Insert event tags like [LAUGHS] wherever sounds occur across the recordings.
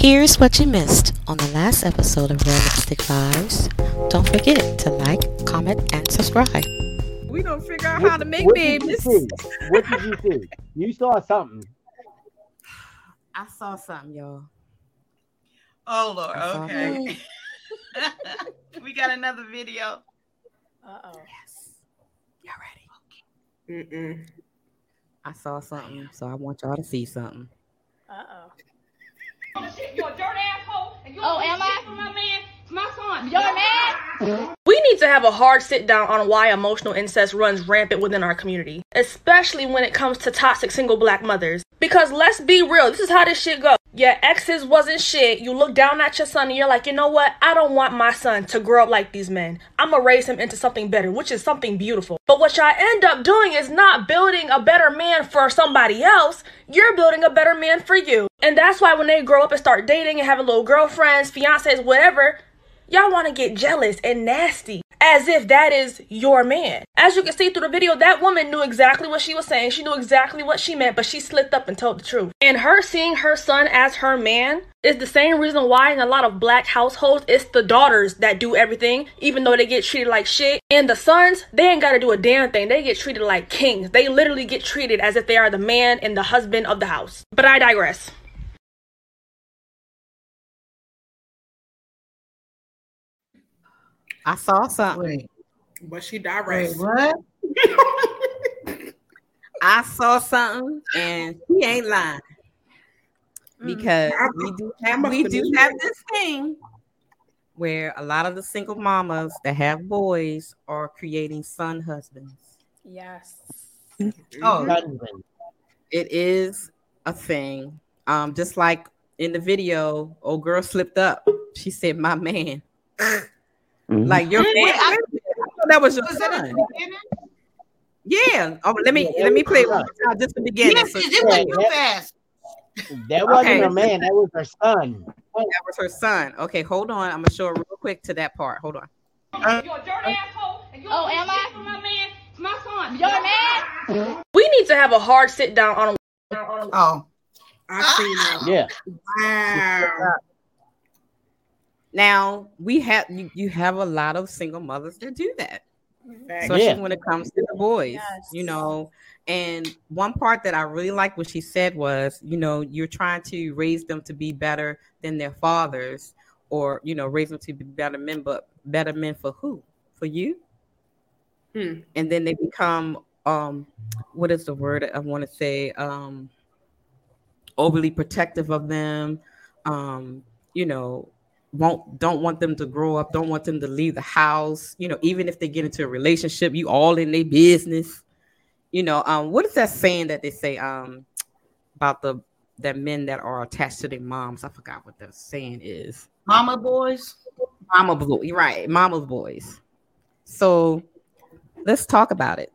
Here's what you missed on the last episode of Real Lipstick Vibes. Don't forget to like, comment, and subscribe. We gonna figure out What- how to make what did you babies. see? What did you see? You saw something. I saw something, y'all. Oh Lord. Okay. [LAUGHS] we got another video. Uh oh. Yes. Y'all ready? Okay. Mm-mm. I saw something, so I want y'all to see something. Uh oh. You're a dirt asshole, and you Oh, am I? shit my man, my son. You're mad? We need to have a hard sit down on why emotional incest runs rampant within our community, especially when it comes to toxic single black mothers. Because let's be real, this is how this shit goes. Your exes wasn't shit. You look down at your son and you're like, you know what? I don't want my son to grow up like these men. I'm gonna raise him into something better, which is something beautiful. But what y'all end up doing is not building a better man for somebody else. You're building a better man for you. And that's why when they grow up and start dating and having little girlfriends, fiancés, whatever, y'all want to get jealous and nasty as if that is your man. As you can see through the video, that woman knew exactly what she was saying. She knew exactly what she meant, but she slipped up and told the truth. And her seeing her son as her man is the same reason why in a lot of black households it's the daughters that do everything, even though they get treated like shit. And the sons, they ain't got to do a damn thing. They get treated like kings. They literally get treated as if they are the man and the husband of the house. But I digress. I saw something. Wait, But she wait, digressed. what? [LAUGHS] I saw something, and he ain't lying. Because I- we do have we do have this thing where a lot of the single mamas that have boys are creating son husbands. Yes. Oh, Husband. It is a thing. Um, just like in the video, old girl slipped up. She said, "My man." [LAUGHS] Mhm. Like your man. Wait, I- I that was your was son. Yeah. Oh, let me Yeah, let me play was one just the beginning. Yes, So it it Yeah, that- fast. that wasn't Okay. her man. That was her son. that was her son. Okay, hold on. I'm gonna show her real quick to that part. Hold on. You're a dirt asshole, and you Oh, don't do am shit I? for my man, my son. You're mad? [LAUGHS] We need to have a hard sit down on Oh, I see that. Yeah. Wow. Now we have you, you have a lot of single mothers that do that. Facts. especially Yeah. when it comes to the boys Yes. you know and one part that i really like what she said was you know you're trying to raise them to be better than their fathers or you know raise them to be better men but better men for who for you Hmm. and then they become um what is the word i want to say um overly protective of them um you know won't don't want them to grow up don't want them to leave the house you know even if they get into a relationship you all in their business you know um what is that saying that they say um about the that men that are attached to their moms i forgot what that saying is mama boys. mama blue you're right mama's boys so let's talk about it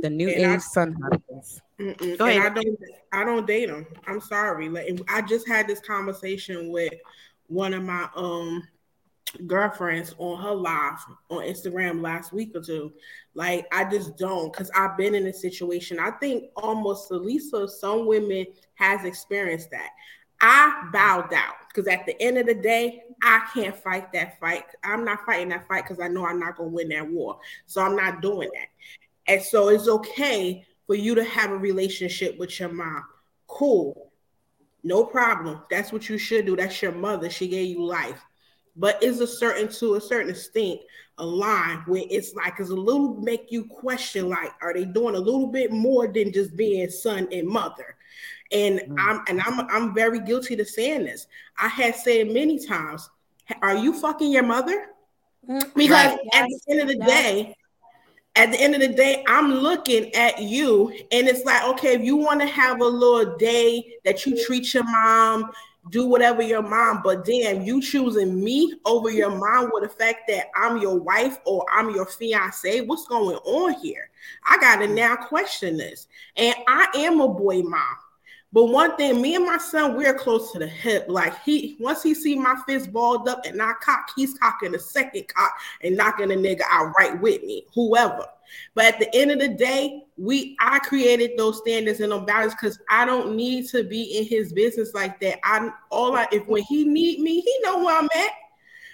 the new And I- age son husbands Go ahead. I don't I don't date them. I'm sorry. Like I just had this conversation with one of my um girlfriends on her live on Instagram last week or two. Like I just don't because I've been in a situation. I think almost at least of some women has experienced that. I bowed out because at the end of the day, I can't fight that fight. I'm not fighting that fight because I know I'm not gonna win that war. So I'm not doing that. And so it's okay for you to have a relationship with your mom. Cool. No problem. That's what you should do. That's your mother. She gave you life. But is a certain to a certain extent a line where it's like it's a little make you question like are they doing a little bit more than just being son and mother? And Mm. I'm and I'm I'm very guilty to saying this. I had said many times, are you fucking your mother? Because Right. at the end of the Yes. day, at the end of the day, I'm looking at you, and it's like, okay, if you want to have a little day that you treat your mom, do whatever your mom, but damn, you choosing me over your mom with the fact that I'm your wife or I'm your fiance. What's going on here? I gotta now question this. And I am a boy mom. But one thing, me and my son, we're close to the hip. Like he, once he see my fist balled up and I cock, he's cocking the second cock and knocking the nigga out right with me, whoever. But at the end of the day, we I created those standards and those boundaries because I don't need to be in his business like that. I all I if when he need me, he know where I'm at.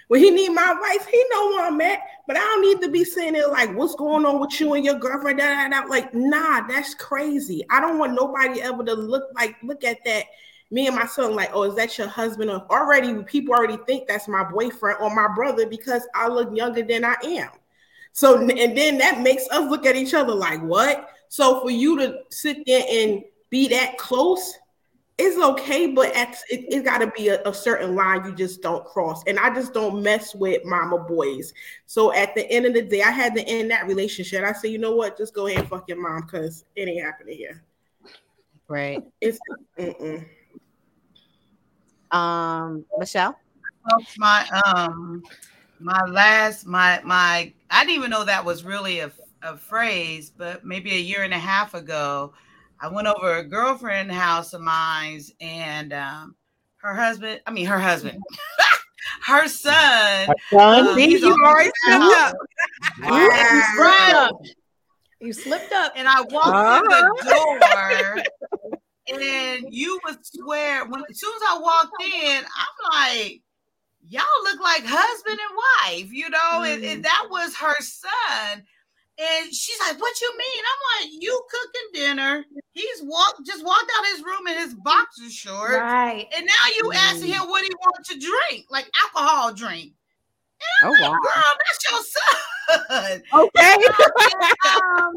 When he need my advice, he know where I'm at. But I don't need to be saying it like, "What's going on with you and your girlfriend?" Da, da, da. Like, nah, that's crazy. I don't want nobody ever to look like look at that. Me and my son, like, oh, is that your husband? Or already people already think that's my boyfriend or my brother because I look younger than I am. So and then that makes us look at each other like, what? So for you to sit there and be that close, it's okay, but at, it, it got to be a, a, certain line you just don't cross. And I just don't mess with mama boys. So at the end of the day, I had to end that relationship. I said, you know what? Just go ahead and fuck your mom because it ain't happening here. Right. It's mm-mm. um Michelle. My um my last my my I didn't even know that was really a, a phrase, but maybe a year and a half ago. I went over a girlfriend house of mine's and um, her husband, I mean her husband, [LAUGHS] her son. Her son? um, See, he's you already [LAUGHS] slipped up. Wow. You slipped up. You slipped up. and I walked through the door, and you would swear when as soon as I walked in, I'm like, y'all look like husband and wife, you know, and, and that was her son. And she's like, "What you mean?" I'm like, "You cooking dinner? He's walked just walked out of his room in his boxer shorts, Right. and now you asking him what he wants to drink, like alcohol drink." Oh wow. Girl, that's your son. [LAUGHS] Okay. um,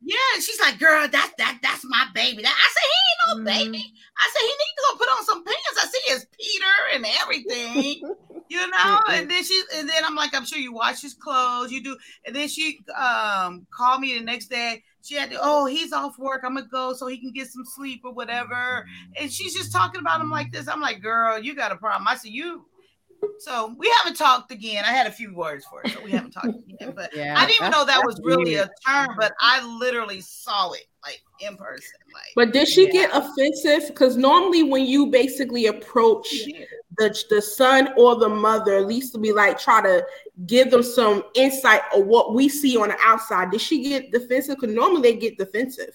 yeah, and she's like, girl, that's that that's my baby. That I said, he ain't no baby. I said he needs to go put on some pants. I see his Peter and everything, you know. and then she and then I'm like, I'm sure you wash his clothes, you do. And then she um called me the next day. She had to, oh, he's off work. I'm gonna go so he can get some sleep or whatever. And she's just talking about him like this. I'm like, girl, you got a problem. I said, you. So we haven't talked again. I had a few words for it, so we haven't talked again. [LAUGHS] But Yeah, I didn't even know that was really weird. a term, but I literally saw it like in person. Like, But did she get offensive? Because normally when you basically approach the, the son or the mother, at least to be like try to give them some insight of what we see on the outside. Did she get defensive? Because normally they get defensive.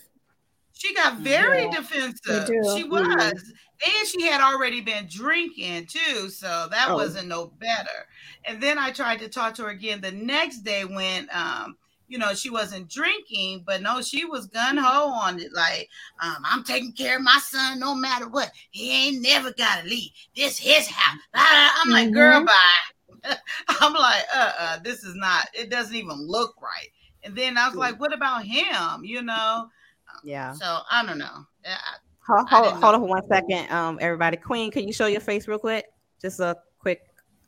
she got very Yeah, defensive. She was. And she had already been drinking too, so that Oh. wasn't no better. And then I tried to talk to her again the next day when um you know, she wasn't drinking, but no, she was gun ho on it. Like, um, I'm taking care of my son no matter what. He ain't never got to leave. This his house. I'm like, girl, bye. [LAUGHS] I'm like, uh, uh, this is not. It doesn't even look right. And then I was like, what about him? You know. Yeah. So I don't know. I- Hold, I hold, hold on for one second, um, everybody. Queen, can you show your face real quick? Just a quick,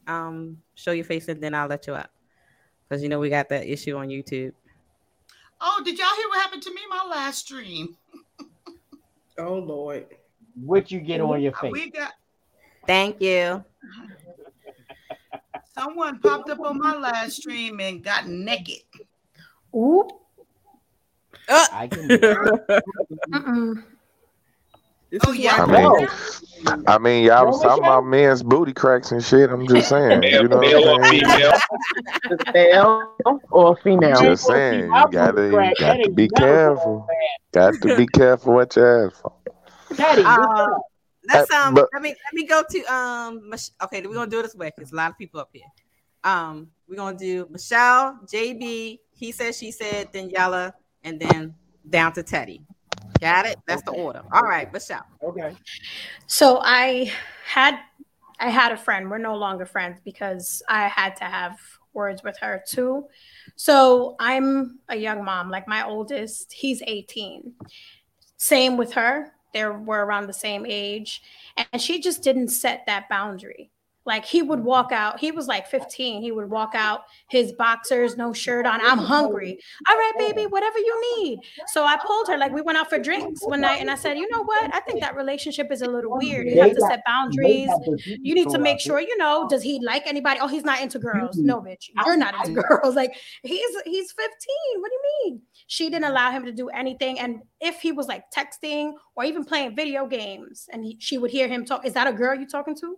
um, show your face, and then I'll let you out. Because you know we got that issue on YouTube. Oh, did y'all hear what happened to me my last stream? [LAUGHS] Oh Lord. What you get on your face? We got Thank you. [LAUGHS] someone popped up on my last stream and got naked. Ooh. I can do it. Mm-mm. This Oh, is yeah. I mean, No. I mean, y'all was Well, talking about men's booty cracks and shit. I'm just [LAUGHS] saying, Male, you know male or what I'm saying? female? Male or female? Just saying, you gotta, you got to be careful. Got to be careful what you ask for. Teddy, what's Um, let's um but- let me let me go to um Mich- okay we're gonna do it this way because a lot of people up here um we're gonna do michelle jb he said she said then yella and then down to teddy got it that's the order all right michelle Okay. So I had I had a friend. We're no longer friends because I had to have words with her too. So I'm a young mom. Like my oldest, he's 18. Same with her. They were around the same age, and she just didn't set that boundary. Like he would walk out, he was like 15. He would walk out, his boxers, no shirt on. I'm [LAUGHS] hungry. All right, baby, whatever you need. So I pulled her, like we went out for drinks one night, and I said, you know what? I think that relationship is a little weird. You have to set boundaries. You need to make sure, you know, does he like anybody? Oh, he's not into girls. No, bitch, you're not into girls. [LAUGHS] Like he's he's 15. What do you mean? She didn't allow him to do anything. And if he was like texting or even playing video games, and he, she would hear him talk, is that a girl you talking to?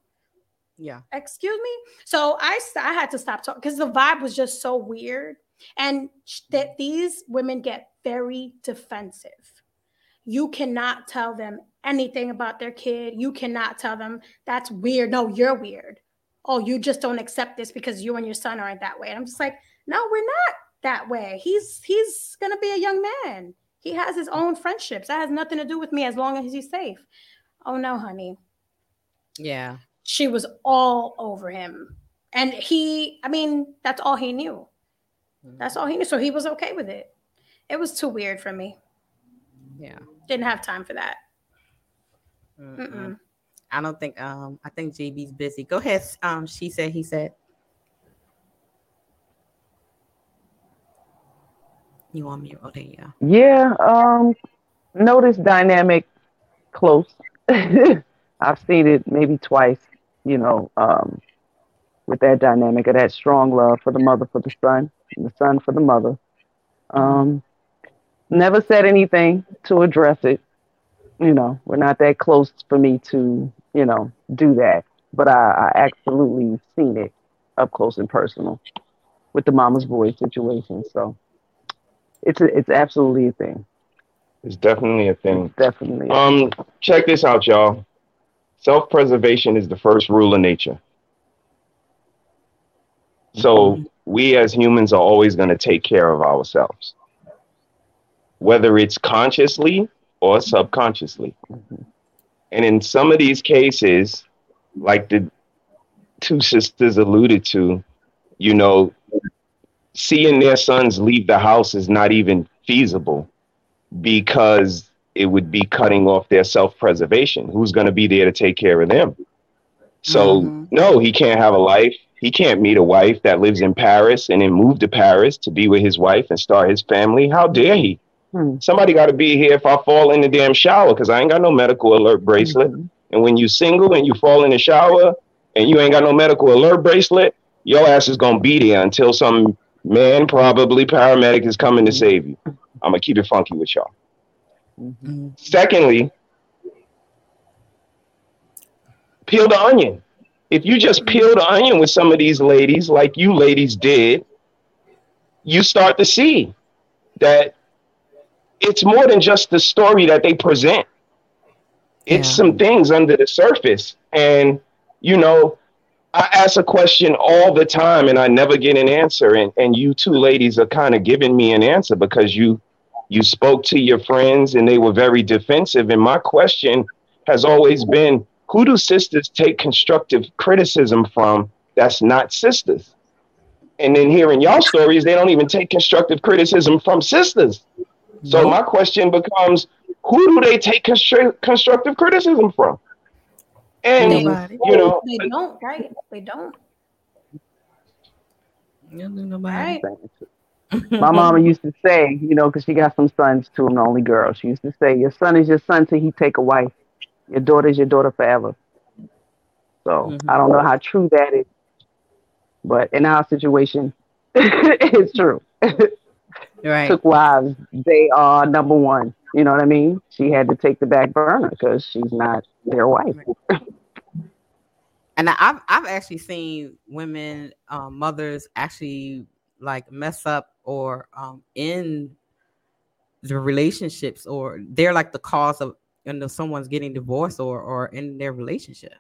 Yeah. excuse me? So i i had to stop talking because the vibe was just so weird. And that these women get very defensive. You cannot tell them anything about their kid. You cannot tell them that's weird. No you're weird. Oh you just don't accept this because you and your son aren't that way. And i'm just like no we're not that way. He's he's gonna be a young man. He has his own friendships. That has nothing to do with me as long as he's safe. Oh no honey. Yeah. She was all over him. And he, I mean, that's all he knew. That's all he knew. So he was okay with it. It was too weird for me. Yeah. Didn't have time for that. Mm-mm. Mm-mm. I don't think um I think JB's busy. Go ahead. Um she said he said. You want me? There you. Yeah, um, notice dynamic close. [LAUGHS] I've seen it maybe twice, you know, um, with that dynamic of that strong love for the mother for the son, and the son for the mother. Um, never said anything to address it. You know, we're not that close for me to, you know, do that. But I, I absolutely seen it up close and personal with the mama's boy situation. So it's a, it's absolutely a thing. It's definitely a thing. Definitely. a Um, check this out, y'all. Self-preservation is the first rule of nature. So we as humans are always going to take care of ourselves, whether it's consciously or subconsciously. Mm-hmm. And in some of these cases, like the two sisters alluded to, you know, seeing their sons leave the house is not even feasible because it would be cutting off their self-preservation. Who's going to be there to take care of them? So mm-hmm. no, he can't have a life. He can't meet a wife that lives in Paris and then move to Paris to be with his wife and start his family. How dare he? Hmm. Somebody got to be here if I fall in the damn shower because I ain't got no medical alert bracelet. Mm-hmm. And when you single and you fall in the shower and you ain't got no medical alert bracelet, your ass is gonna be there until some man, probably paramedic, is coming to save you. I'm gonna keep it funky with y'all. Mm-hmm. Secondly, peel the onion. If you just peel the onion with some of these ladies, like you ladies did, you start to see that it's more than just the story that they present. It's some things under the surface. And, you know, I ask a question all the time and I never get an answer. And, and you two ladies are kind of giving me an answer because you you spoke to your friends and they were very defensive. And my question has always been who do sisters take constructive criticism from that's not sisters? And then hearing y'all stories, they don't even take constructive criticism from sisters. So my question becomes, who do they take constru- constructive criticism from? And Nobody. you know, they don't, right? They don't. Right. My [LAUGHS] mama used to say, you know, because she got some sons too, I'm the only girl. She used to say, "Your son is your son till he take a wife. Your daughter is your daughter forever." So I don't know how true that is, but in our situation, [LAUGHS] it's true. Right. Took wives, they are number one. You know what I mean? She had to take the back burner because she's not their wife. And I've I've actually seen women, um, mothers actually like mess up or um in the relationships or they're like the cause of you know someone's getting divorced or or in their relationship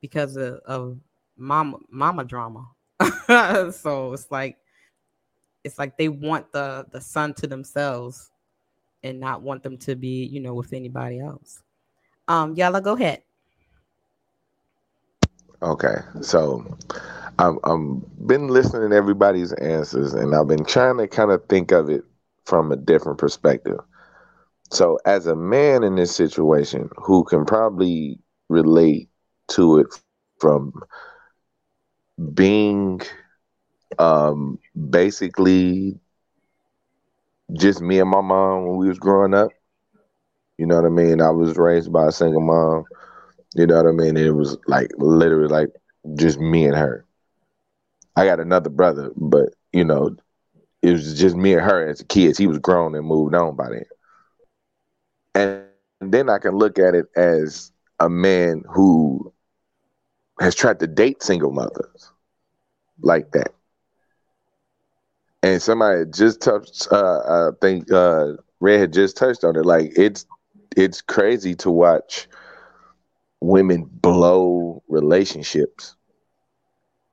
because of, of mama mama drama. [LAUGHS] so it's like it's like they want the the son to themselves and not want them to be, you know, with anybody else. Um, Yala, go ahead. Okay, so I'm I'm been listening to everybody's answers, and I've been trying to kind of think of it from a different perspective. So, as a man in this situation who can probably relate to it from being um basically just me and my mom when we was growing up. You know what I mean? I was raised by a single mom. You know what I mean? It was like literally like just me and her. I got another brother, but you know, it was just me and her as kids. He was grown and moved on by then. And then I can look at it as a man who has tried to date single mothers like that. And somebody just touched uh I think uh Red had just touched on it. Like it's it's crazy to watch women blow relationships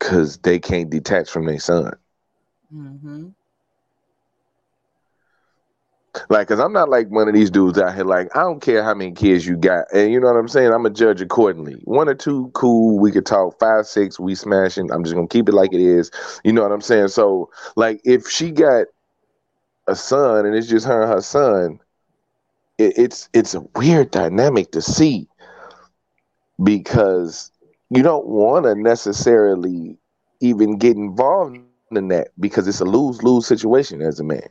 because they can't detach from their son. Mm-hmm. Like, cause I'm not like one of these dudes out here. Like, I don't care how many kids you got, and you know what I'm saying. I'm a judge accordingly. One or two, cool. We could talk. Five, six, we smashing. I'm just gonna keep it like it is. You know what I'm saying. So, like, if she got a son and it's just her and her son, it, it's it's a weird dynamic to see because you don't want to necessarily even get involved in that because it's a lose lose situation as a man.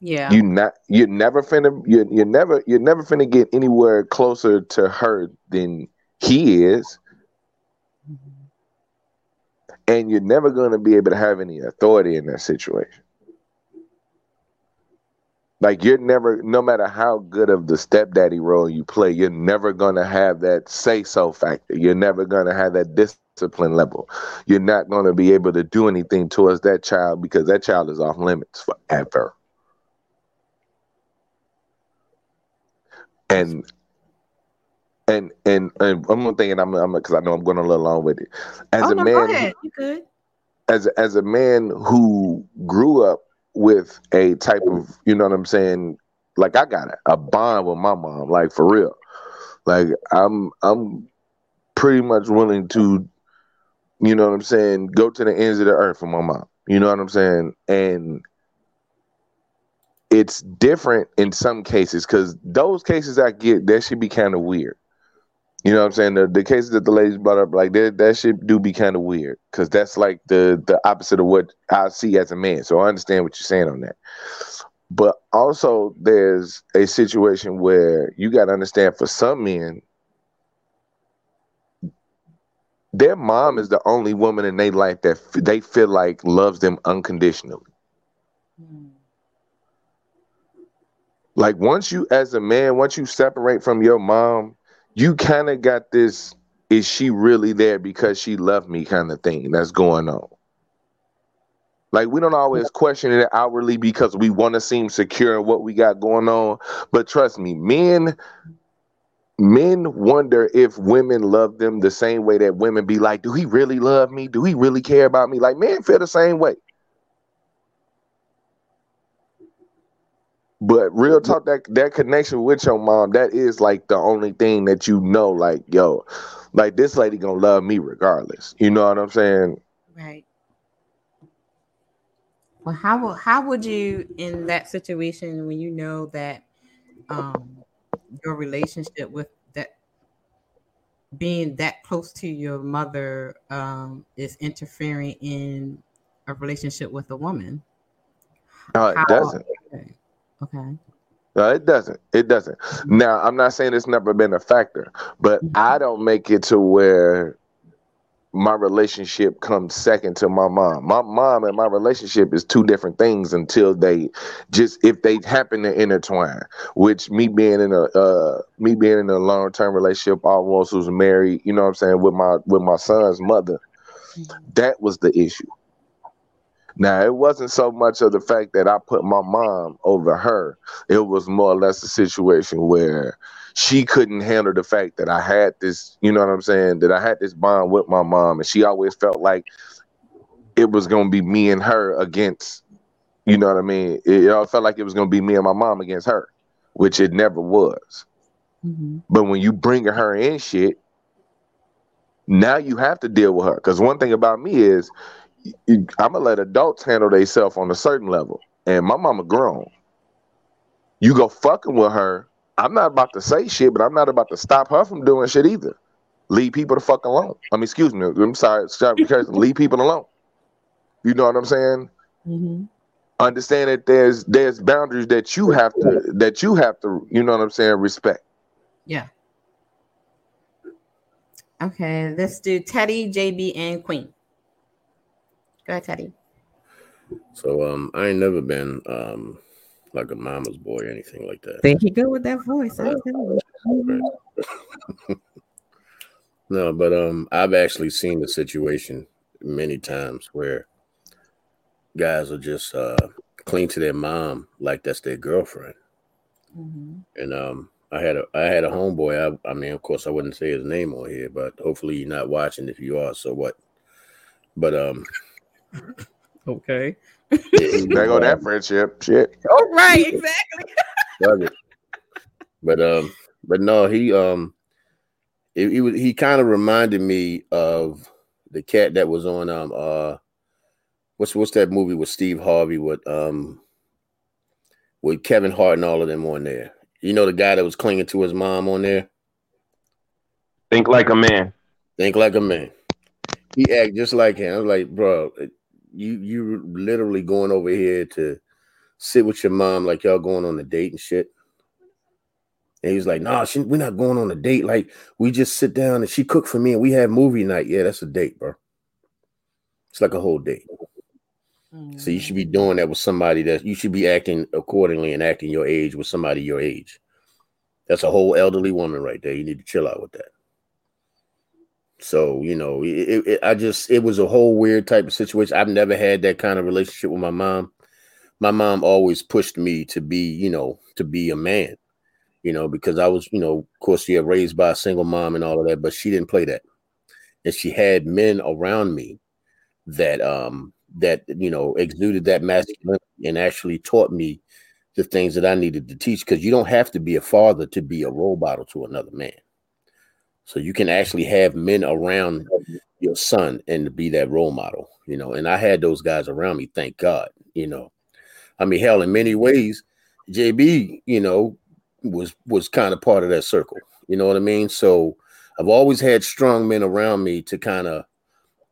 Yeah. You not you're never finna you you're never you're never finna get anywhere closer to her than he is. Mm-hmm. And you're never gonna be able to have any authority in that situation. Like you're never no matter how good of the stepdaddy role you play, you're never gonna have that say so factor. You're never gonna have that discipline level. You're not gonna be able to do anything towards that child because that child is off limits forever. and and and and one more thing, and I'm I'm because I know I'm going a little long with it. As oh, a no, man, go ahead. You good? as as a man who grew up with a type of, you know what I'm saying, like I got a, bond with my mom, like for real. Like I'm I'm pretty much willing to, you know what I'm saying, go to the ends of the earth for my mom. You know what I'm saying? And it's different in some cases because those cases I get that should be kind of weird. You know what I'm saying? The, the cases that the ladies brought up, like that, that shit do be kind of weird because that's like the the opposite of what I see as a man. So I understand what you're saying on that. But also, there's a situation where you got to understand for some men, their mom is the only woman in their life that f- they feel like loves them unconditionally. Hmm. Like once you, as a man, once you separate from your mom, you kind of got this is she really there because she loved me kind of thing that's going on. Like we don't always question it outwardly because we want to seem secure in what we got going on. But trust me, men men wonder if women love them the same way that women be like, do he really love me? Do he really care about me? Like men feel the same way. But real talk, that that connection with your mom, that is like the only thing that you know, like, yo, like this lady gonna love me regardless. You know what I'm saying? Right. Well, how will how would you in that situation when you know that um your relationship with that being that close to your mother um is interfering in a relationship with a woman? No, it How- doesn't. Okay. Okay. No, it doesn't. It doesn't. Now, I'm not saying it's never been a factor, but I don't make it to where my relationship comes second to my mom. My mom and my relationship is two different things until they just if they happen to intertwine. Which me being in a uh, me being in a long term relationship, almost was married. You know what I'm saying with my with my son's mother. That was the issue. Now it wasn't so much of the fact that I put my mom over her. It was more or less a situation where she couldn't handle the fact that I had this, you know what I'm saying, that I had this bond with my mom, and she always felt like it was gonna be me and her against, you know what I mean. It, it all felt like it was gonna be me and my mom against her, which it never was. Mm-hmm. But when you bring her in shit, now you have to deal with her. Because one thing about me is, I'm gonna let adults handle themselves on a certain level, and my mama grown. You go fucking with her. I'm not about to say shit, but I'm not about to stop her from doing shit either. leave people the fuck alone. I mean, excuse me, I'm sorry, cursing, leave people alone. You know what I'm saying? Mm-hmm. Understand that there's there's boundaries that you have to that you have to, you know what I'm saying, respect. Yeah. Okay, let's do Teddy, JB, and Queen. Go ahead, Teddy. So um, I ain't never been um like a mama's boy or anything like that. There you go with that voice. I. [LAUGHS] No, but um, I've actually seen the situation many times where guys will just uh cling to their mom like that's their girlfriend. Mm-hmm. And um, I had a I had a homeboy. I, I mean, of course, I wouldn't say his name on here, but hopefully you're not watching. If you are, so what? But um, [LAUGHS] Okay. There go that [LAUGHS] friendship. Shit. Oh, right, exactly. Love it. But um, but no, he um, he he, was- he kind of reminded me of the cat that was on um uh, what's what's that movie with Steve Harvey with um, with Kevin Hart and all of them on there. You know the guy that was clinging to his mom on there. Think like a man. Think like a man. He act just like him. I was like, bro, you you literally going over here to sit with your mom like y'all going on a date and shit. And he was like, nah, she, we're not going on a date. Like, we just sit down and she cooked for me and we have movie night. Yeah, that's a date, bro. It's like a whole date. So you should be mm. doing that with somebody that you should be acting accordingly and acting your age with somebody your age. That's a whole elderly woman right there. You need to chill out with that. So you know, it, it, I just it was a whole weird type of situation. I've never had that kind of relationship with my mom. My mom always pushed me to be, you know, to be a man, you know, because I was, you know, of course, yeah, raised by a single mom and all of that, but she didn't play that, and she had men around me that um that you know exuded that masculinity and actually taught me the things that I needed to teach because you don't have to be a father to be a role model to another man. So you can actually have men around your son and be that role model, you know. And I had those guys around me, thank God, you know. I mean, hell, in many ways, JB, you know, was was kind of part of that circle. You know what I mean? So I've always had strong men around me to kind of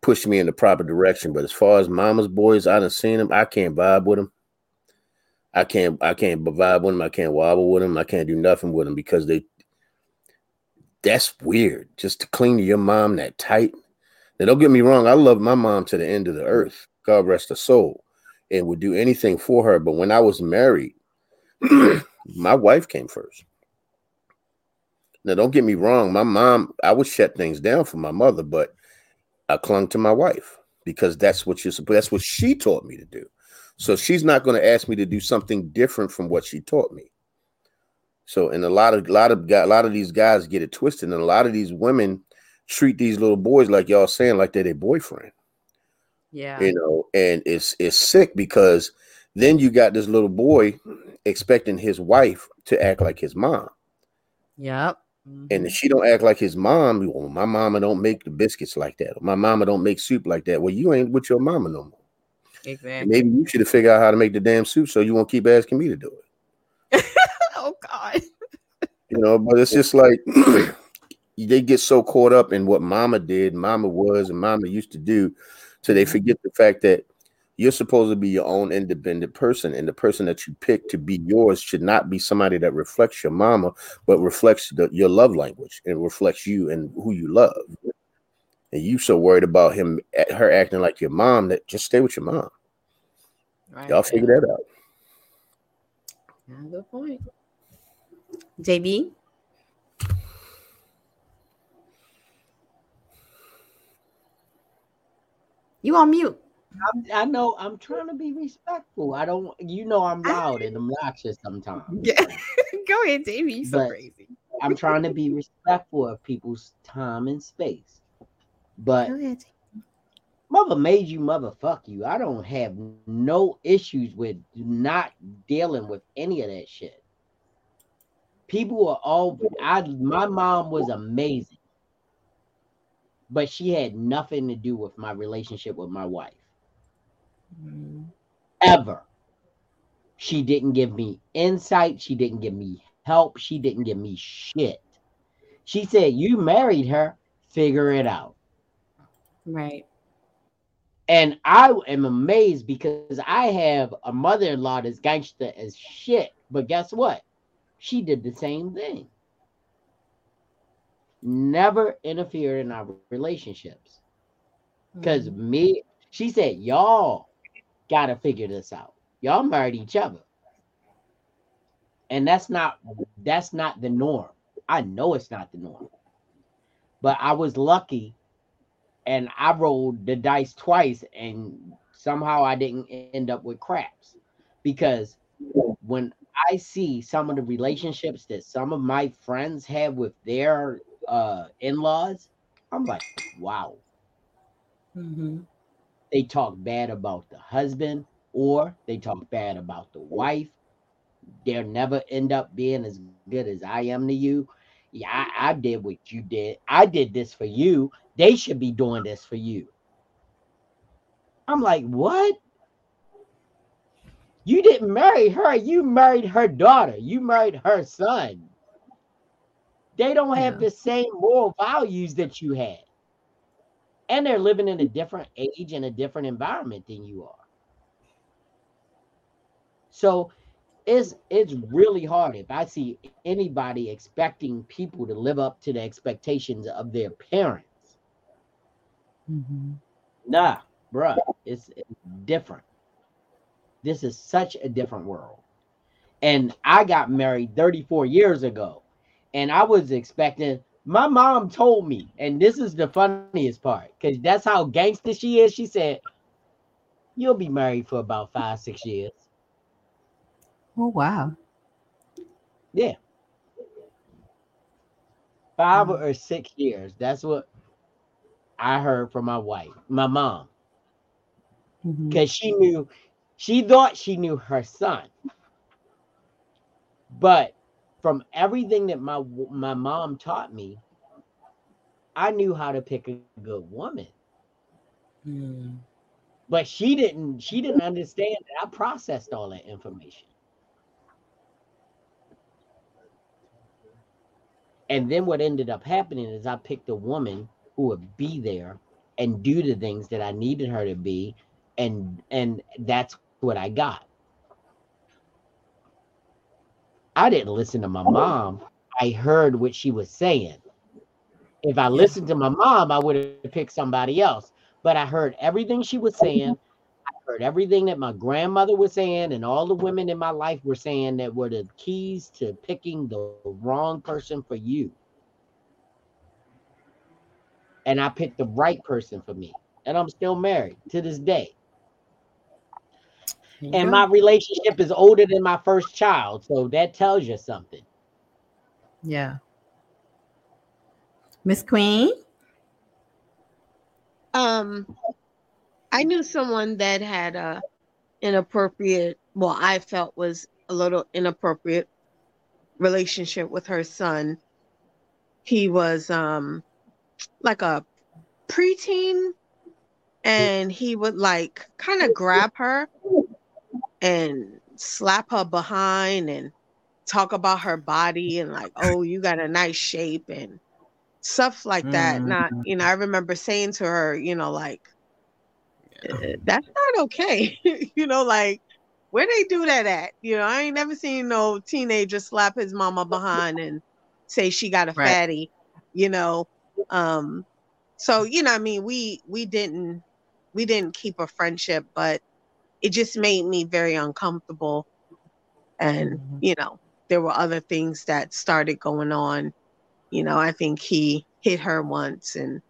push me in the proper direction. But as far as mama's boys, I done seen them. I can't vibe with them. I can't I can't vibe with them. I can't wobble with them. I can't do nothing with them because they that's weird. Just to cling to your mom that tight. Now don't get me wrong, I love my mom to the end of the earth. God rest her soul. And would do anything for her. But when I was married, [CLEARS THROAT] my wife came first. Now don't get me wrong, my mom, I would shut things down for my mother, but I clung to my wife because that's what you're supposed that's what she taught me to do. So she's not going to ask me to do something different from what she taught me. So, and a lot of lot of a lot of these guys get it twisted, and a lot of these women treat these little boys like y'all saying like they're their boyfriend. Yeah. You know, and it's it's sick because then you got this little boy expecting his wife to act like his mom, Yep. and if mm-hmm. she don't act like his mom, well, oh, my mama don't make the biscuits like that, or my mama don't make soup like that. Well, you ain't with your mama no more. Exactly. Maybe you should have figured out how to make the damn soup so you won't keep asking me to do it. [LAUGHS] oh God. You know, but it's just like [CLEARS THROAT] they get so caught up in what mama did, mama was, and mama used to do, so they forget the fact that you're supposed to be your own independent person, and the person that you pick to be yours should not be somebody that reflects your mama, but reflects the, your love language and reflects you and who you love. And you so worried about him, her acting like your mom that just stay with your mom. Y'all figure that out. Good point. JB. You on mute. I'm, I know I'm trying to be respectful. I don't, you know, I'm loud and obnoxious sometimes. Yeah. [LAUGHS] Go ahead, JB. You so crazy. I'm trying to be respectful of people's time and space. But mother made you, mother fuck you. I don't have no issues with not dealing with any of that shit. People are all I my mom was amazing. But she had nothing to do with my relationship with my wife. Mm-hmm. Ever. She didn't give me insight. She didn't give me help. She didn't give me shit. She said, You married her. figure it out. Right. And I am amazed because I have a mother-in-law that's gangster as shit. But guess what? She did the same thing. Never interfered in our relationships. Because Mm-hmm. me, she said, y'all gotta figure this out. Y'all married each other. And that's not that's not the norm. I know it's not the norm. But I was lucky and I rolled the dice twice and somehow I didn't end up with craps. Because when I see some of the relationships that some of my friends have with their uh in-laws, I'm like, wow. Mm-hmm. They talk bad about the husband or they talk bad about the wife. They'll never end up being as good as I am to you. Yeah, I, I did what you did. I did this for you. They should be doing this for you. I'm like, what? You didn't marry her. You married her daughter. You married her son. They don't have the same moral values that you had. And they're living in a different age and a different environment than you are. So it's it's really hard if I see anybody expecting people to live up to the expectations of their parents. Mm-hmm. Nah, bruh, it's, it's different. This is such a different world. And I got married 34 years ago, and I was expecting. My mom told me, and this is the funniest part, because that's how gangster she is. She said, "You'll be married for about five, six years." Oh wow. Yeah. Five mm. or six years. That's what I heard from my wife, my mom. Mm-hmm. Because she knew, she thought she knew her son. But from everything that my my mom taught me, I knew how to pick a good woman. Hmm. But she didn't, she didn't understand that I processed all that information. And then what ended up happening is I picked a woman who would be there and do the things that I needed her to be, and and that's what I got. I didn't listen to my oh. mom. I heard what she was saying. If I listened to my mom, I would have picked somebody else. But I heard everything she was saying. I heard everything that my grandmother was saying, and all the women in my life were saying that were the keys to picking the wrong person for you. And I picked the right person for me. And I'm still married to this day. And my relationship is older than my first child. So that tells you something. Yeah. Miss Queen. Um, I knew someone that had a inappropriate, well, I felt was a little inappropriate relationship with her son. He was um like a preteen and he would like kind of grab her and slap her behind and talk about her body and like, oh, you got a nice shape and stuff like that. Not, you know, I remember saying to her, you know, like, "Uh, that's not okay. [LAUGHS] you know, like, where they do that at? You know, I ain't never seen no teenager slap his mama behind and say she got a Right. fatty, you know. Um, so you know, I mean, we we didn't we didn't keep a friendship, but it just made me very uncomfortable. And mm-hmm. you know, there were other things that started going on. You know, I think he hit her once and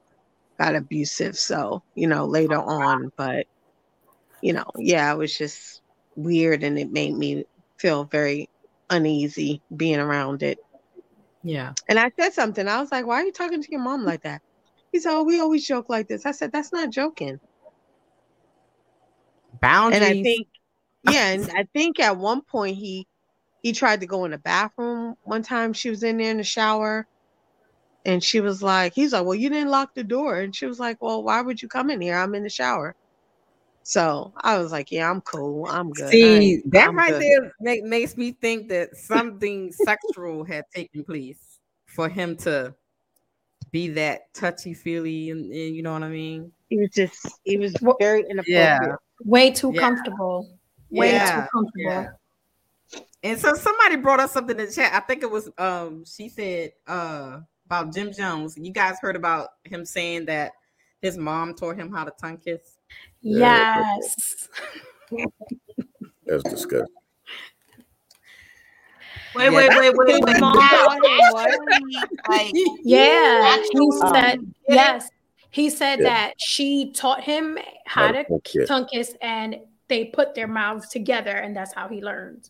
got abusive. So, you know, later oh, on, but you know, yeah, it was just weird and it made me feel very uneasy being around it. Yeah. And I said something. I was like, why are you talking to your mom like that? He said, Oh, we always joke like this. I said, That's not joking. Boundaries. And I think, yeah, and I think at one point he he tried to go in the bathroom one time. She was in there in the shower, and she was like, he's like, Well, you didn't lock the door. And she was like, Well, why would you come in here? I'm in the shower. So I was like, Yeah, I'm cool. I'm good. See, that I'm right good." there make, makes me think that something sexual had taken place for him to be that touchy feely, and, and you know what I mean. He was just he was very inappropriate. Yeah. Way too Yeah. comfortable. Way Yeah, too comfortable. yeah. And so somebody brought up something in the chat. I think it was um she said uh about Jim Jones. You guys heard about him saying that his mom taught him how to tongue kiss. Yes. That's disgusting. [LAUGHS] Wait, Yeah, wait, that's wait, wait, wait. mom Now, taught him what? like, [LAUGHS] Yeah, he said Um, yes. He said Yeah. that she taught him how How to to tongue kiss. tongue kiss, and they put their mouths together, and that's how he learned.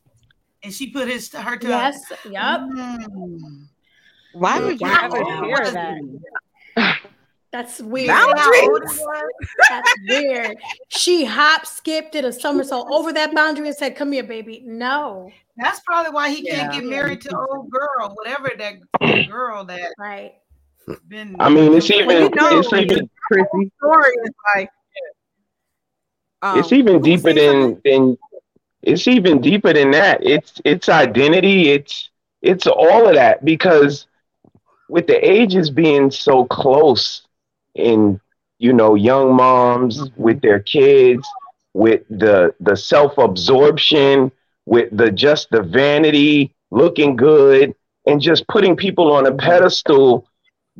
and she put his her tongue. Yes. Yep. Mm. Why Yeah. would you Wow. ever What share is- that? That's weird. You know how old Boundaries. That's weird. She hop, skipped, did a somersault over that boundary and said, "Come here, baby." No, That's probably why he can't get married to old girl, whatever that [CLEARS THROAT] girl that right. Been. I mean, it's even you know, it's even Chrissy. Story is like it's um, even deeper than than it's even deeper than that. It's it's identity. It's it's all of that because with the ages being so close in you know young moms with their kids with the the self-absorption with the just the vanity looking good and just putting people on a pedestal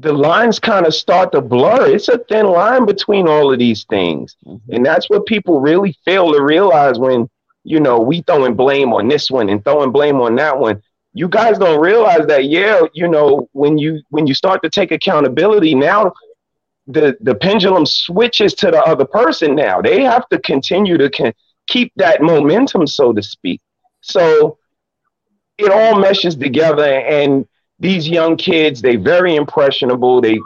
the lines kind of start to blur. It's a thin line between all of these things. Mm-hmm. And that's what people really fail to realize when you know we throwing blame on this one and throwing blame on that one. You guys don't realize that yeah you know when you when you start to take accountability now the the pendulum switches to the other person now. They have to continue to con- keep that momentum so to speak. So it all meshes together and these young kids they very impressionable. They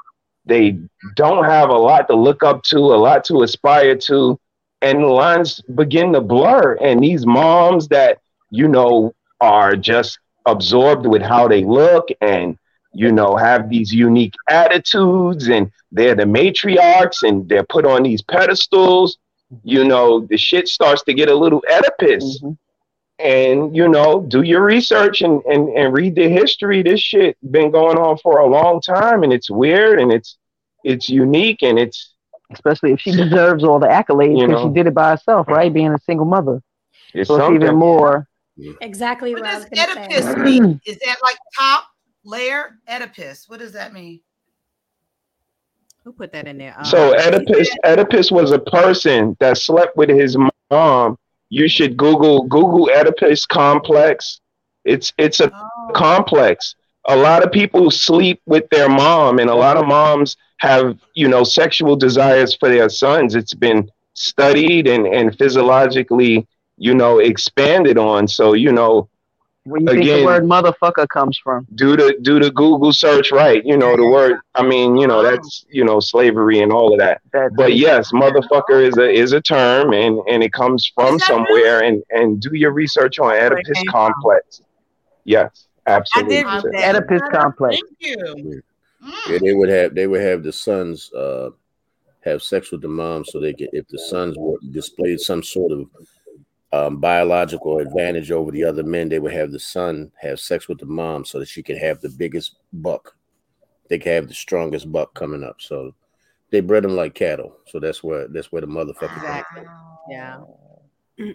they don't have a lot to look up to a lot to aspire to. And lines begin to blur. And these moms that you know are just absorbed with how they look and you know have these unique attitudes and they're the matriarchs and they're put on these pedestals you know the shit starts to get a little oedipus and you know do your research and, and and read the history this shit been going on for a long time and it's weird and it's it's unique and it's Especially if she deserves all the accolades You because know. she did it by herself, right? Being a single mother. it's So it's even more. Exactly What what I does was Oedipus [CLEARS THROAT] say. mean? Is that like top layer Oedipus? What does that mean? Who put that in there? Um, So Oedipus, Oedipus was a person that slept with his mom. You should Google Google Oedipus complex. It's it's a Oh. complex. A lot of people sleep with their mom, and a lot of moms have you know sexual desires for their sons. It's been studied and and physiologically you know expanded on. So you know Where you think the Again- word motherfucker comes from? do the do the Google search right. You know the word. I mean you know that's you know slavery and all of that. That But yes, motherfucker is a is a term and and it comes from Is that somewhere and and do your research on Oedipus came from. complex. Yes, absolutely. did read sis. that. Oedipus complex. Thank you. Yeah, they would have they would have the sons uh have sex with the mom so they could if the sons were displayed some sort of um, biological advantage over the other men, they would have the son have sex with the mom so that she could have the biggest buck. They could have the strongest buck coming up. So they bred them like cattle. So that's where that's where the motherfucker Exactly. Yeah. [CLEARS THROAT]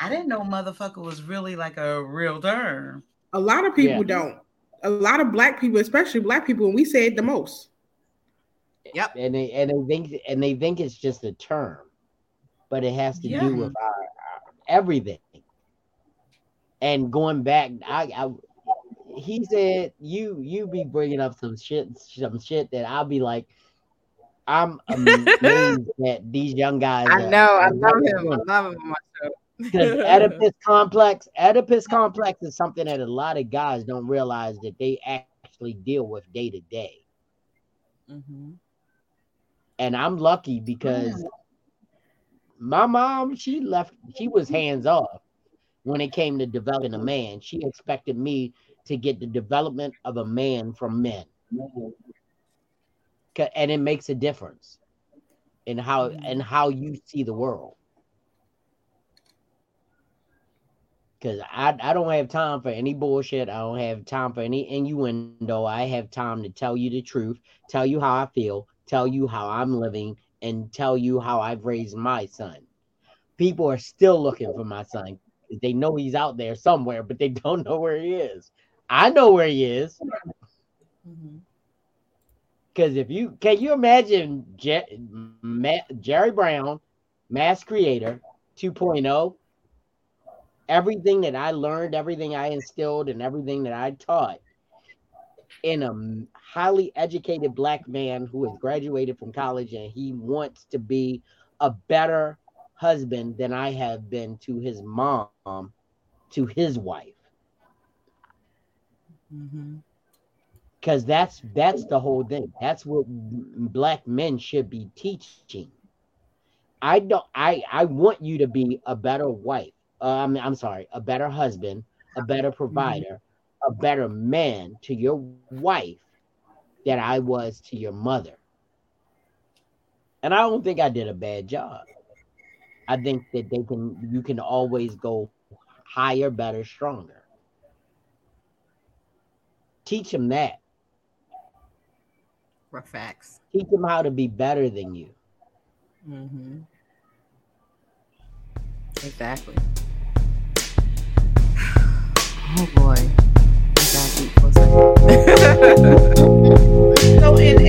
I didn't know motherfucker was really like a real term. A lot of people Yeah. don't. A lot of black people, especially black people, and we say it the most. Yep. and they and they think and they think it's just a term, but it has to Yeah. do with our, our everything. And going back, I, I he said you you be bringing up some shit some shit that I'll be like, I'm [LAUGHS] amazed that these young guys. I are- know. I love him. I love him on because Oedipus [LAUGHS] complex, Oedipus complex is something that a lot of guys don't realize that they actually deal with day to day. Mhm. And I'm lucky because my mom, she left, she was hands off when it came to developing a man. She expected me to get the development of a man from men. And it makes a difference in how and how you see the world. Cause I, I don't have time for any bullshit. I don't have time for any innuendo. I have time to tell you the truth, tell you how I feel, tell you how I'm living, and tell you how I've raised my son. People are still looking for my son. They know he's out there somewhere, but they [LAUGHS] don't know where he is. I know where he is. Mm-hmm. Because if you can you imagine Je- Ma- Jerry Brown, Mass Creator 2.0, everything that I learned, everything I instilled, and everything that I taught in a highly educated black man who has graduated from college and he wants to be a better husband than I have been to his mom, to his wife. because that's that's the whole thing. That's what black men should be teaching. I don't i i want you to be a better wife. Um i'm sorry a better husband a better provider a better man to your wife than i was to your mother and i don't think i did a bad job i think that they can you can always go higher better stronger teach them that For facts. teach them how to be better than you Mm-hmm. Exactly. Oh boy. [LAUGHS] so in